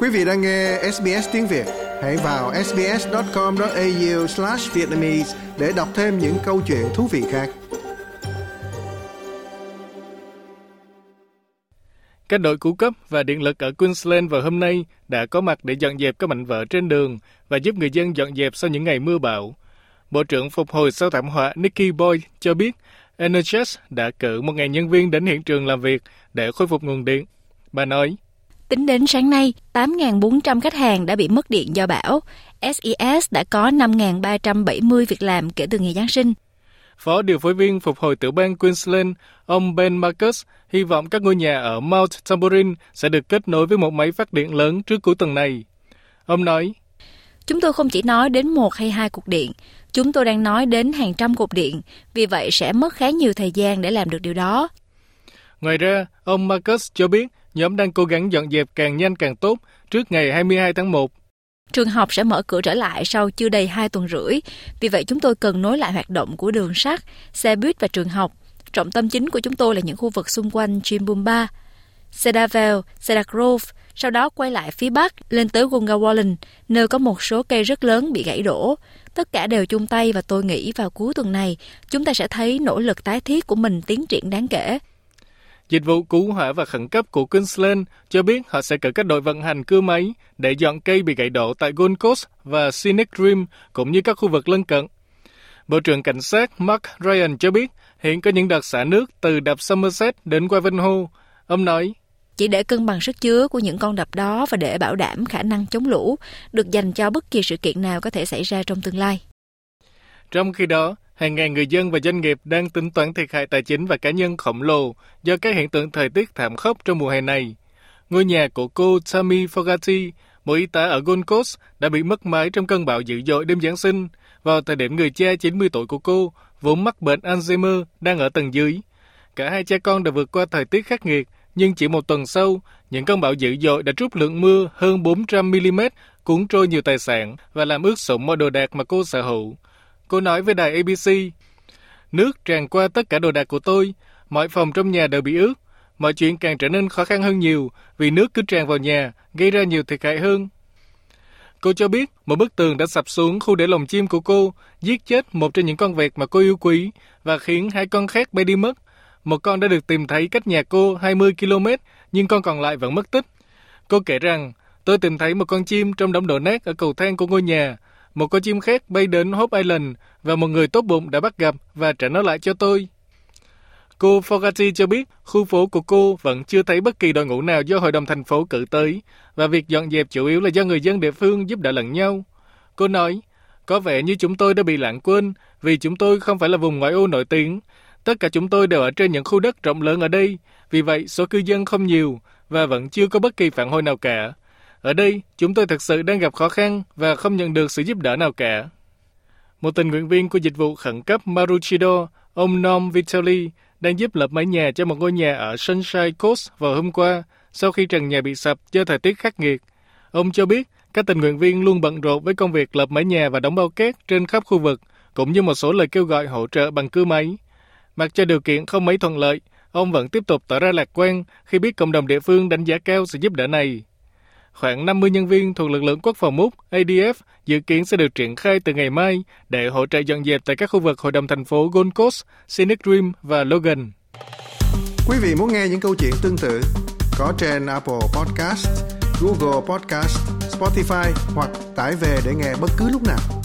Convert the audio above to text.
Quý vị đang nghe SBS tiếng Việt, hãy vào sbs.com.au/vietnamese để đọc thêm những câu chuyện thú vị khác. Các đội cứu cấp và điện lực ở Queensland vào hôm nay đã có mặt để dọn dẹp các mảnh vỡ trên đường và giúp người dân dọn dẹp sau những ngày mưa bão. Bộ trưởng phục hồi sau thảm họa Nikki Boyd cho biết NHS đã cử một ngàn nhân viên đến hiện trường làm việc để khôi phục nguồn điện. Bà nói, Tính đến sáng nay, 8.400 khách hàng đã bị mất điện do bão. SES đã có 5.370 việc làm kể từ ngày Giáng sinh. Phó điều phối viên phục hồi tiểu bang Queensland, ông Ben Marcus, hy vọng các ngôi nhà ở Mount Tambourine sẽ được kết nối với một máy phát điện lớn trước cuối tuần này. Ông nói, Chúng tôi không chỉ nói đến một hay hai cục điện, chúng tôi đang nói đến hàng trăm cục điện, vì vậy sẽ mất khá nhiều thời gian để làm được điều đó. Ngoài ra, ông Marcus cho biết nhóm đang cố gắng dọn dẹp càng nhanh càng tốt trước ngày 22 tháng 1. Trường học sẽ mở cửa trở lại sau chưa đầy 2 tuần rưỡi, vì vậy chúng tôi cần nối lại hoạt động của đường sắt, xe buýt và trường học. Trọng tâm chính của chúng tôi là những khu vực xung quanh Chimbumba, Cedarvale, Cedar Grove, sau đó quay lại phía bắc lên tới Gungawalin, nơi có một số cây rất lớn bị gãy đổ. Tất cả đều chung tay và tôi nghĩ vào cuối tuần này, chúng ta sẽ thấy nỗ lực tái thiết của mình tiến triển đáng kể. Dịch vụ cứu hỏa và khẩn cấp của Queensland cho biết họ sẽ cử các đội vận hành cưa máy để dọn cây bị gãy đổ tại Gold Coast và Scenic Dream, cũng như các khu vực lân cận. Bộ trưởng Cảnh sát Mark Ryan cho biết hiện có những đợt xả nước từ đập Somerset đến Wavenhoe. Ông nói, chỉ để cân bằng sức chứa của những con đập đó và để bảo đảm khả năng chống lũ được dành cho bất kỳ sự kiện nào có thể xảy ra trong tương lai. Trong khi đó, hàng ngàn người dân và doanh nghiệp đang tính toán thiệt hại tài chính và cá nhân khổng lồ do các hiện tượng thời tiết thảm khốc trong mùa hè này. Ngôi nhà của cô Tammy Fogarty, một y tá ở Gold Coast, đã bị mất mái trong cơn bão dữ dội đêm Giáng sinh vào thời điểm người cha 90 tuổi của cô, vốn mắc bệnh Alzheimer, đang ở tầng dưới. Cả hai cha con đã vượt qua thời tiết khắc nghiệt, nhưng chỉ một tuần sau, những cơn bão dữ dội đã trút lượng mưa hơn 400 mm, cuốn trôi nhiều tài sản và làm ướt sũng mọi đồ đạc mà cô sở hữu. Cô nói với đài ABC, Nước tràn qua tất cả đồ đạc của tôi, mọi phòng trong nhà đều bị ướt. Mọi chuyện càng trở nên khó khăn hơn nhiều vì nước cứ tràn vào nhà, gây ra nhiều thiệt hại hơn. Cô cho biết một bức tường đã sập xuống khu để lồng chim của cô, giết chết một trong những con vẹt mà cô yêu quý và khiến hai con khác bay đi mất. Một con đã được tìm thấy cách nhà cô 20 km, nhưng con còn lại vẫn mất tích. Cô kể rằng, tôi tìm thấy một con chim trong đống đổ nát ở cầu thang của ngôi nhà. Một con chim khác bay đến Hope Island và một người tốt bụng đã bắt gặp và trả nó lại cho tôi. Cô Fogarty cho biết khu phố của cô vẫn chưa thấy bất kỳ đội ngũ nào do Hội đồng thành phố cử tới và việc dọn dẹp chủ yếu là do người dân địa phương giúp đỡ lẫn nhau. Cô nói, có vẻ như chúng tôi đã bị lãng quên vì chúng tôi không phải là vùng ngoại ô nổi tiếng. Tất cả chúng tôi đều ở trên những khu đất rộng lớn ở đây, vì vậy số cư dân không nhiều và vẫn chưa có bất kỳ phản hồi nào cả. Ở đây, chúng tôi thực sự đang gặp khó khăn và không nhận được sự giúp đỡ nào cả. Một tình nguyện viên của dịch vụ khẩn cấp Maruchido, ông Nom Vitali, đang giúp lập mái nhà cho một ngôi nhà ở Sunshine Coast vào hôm qua sau khi trần nhà bị sập do thời tiết khắc nghiệt. Ông cho biết các tình nguyện viên luôn bận rộn với công việc lập mái nhà và đóng bao cát trên khắp khu vực, cũng như một số lời kêu gọi hỗ trợ bằng cưa máy. Mặc cho điều kiện không mấy thuận lợi, ông vẫn tiếp tục tỏ ra lạc quan khi biết cộng đồng địa phương đánh giá cao sự giúp đỡ này. Khoảng 50 nhân viên thuộc lực lượng quốc phòng Úc ADF dự kiến sẽ được triển khai từ ngày mai để hỗ trợ dọn dẹp tại các khu vực hội đồng thành phố Gold Coast, Scenic Dream và Logan. Quý vị muốn nghe những câu chuyện tương tự có trên Apple Podcast, Google Podcast, Spotify hoặc tải về để nghe bất cứ lúc nào.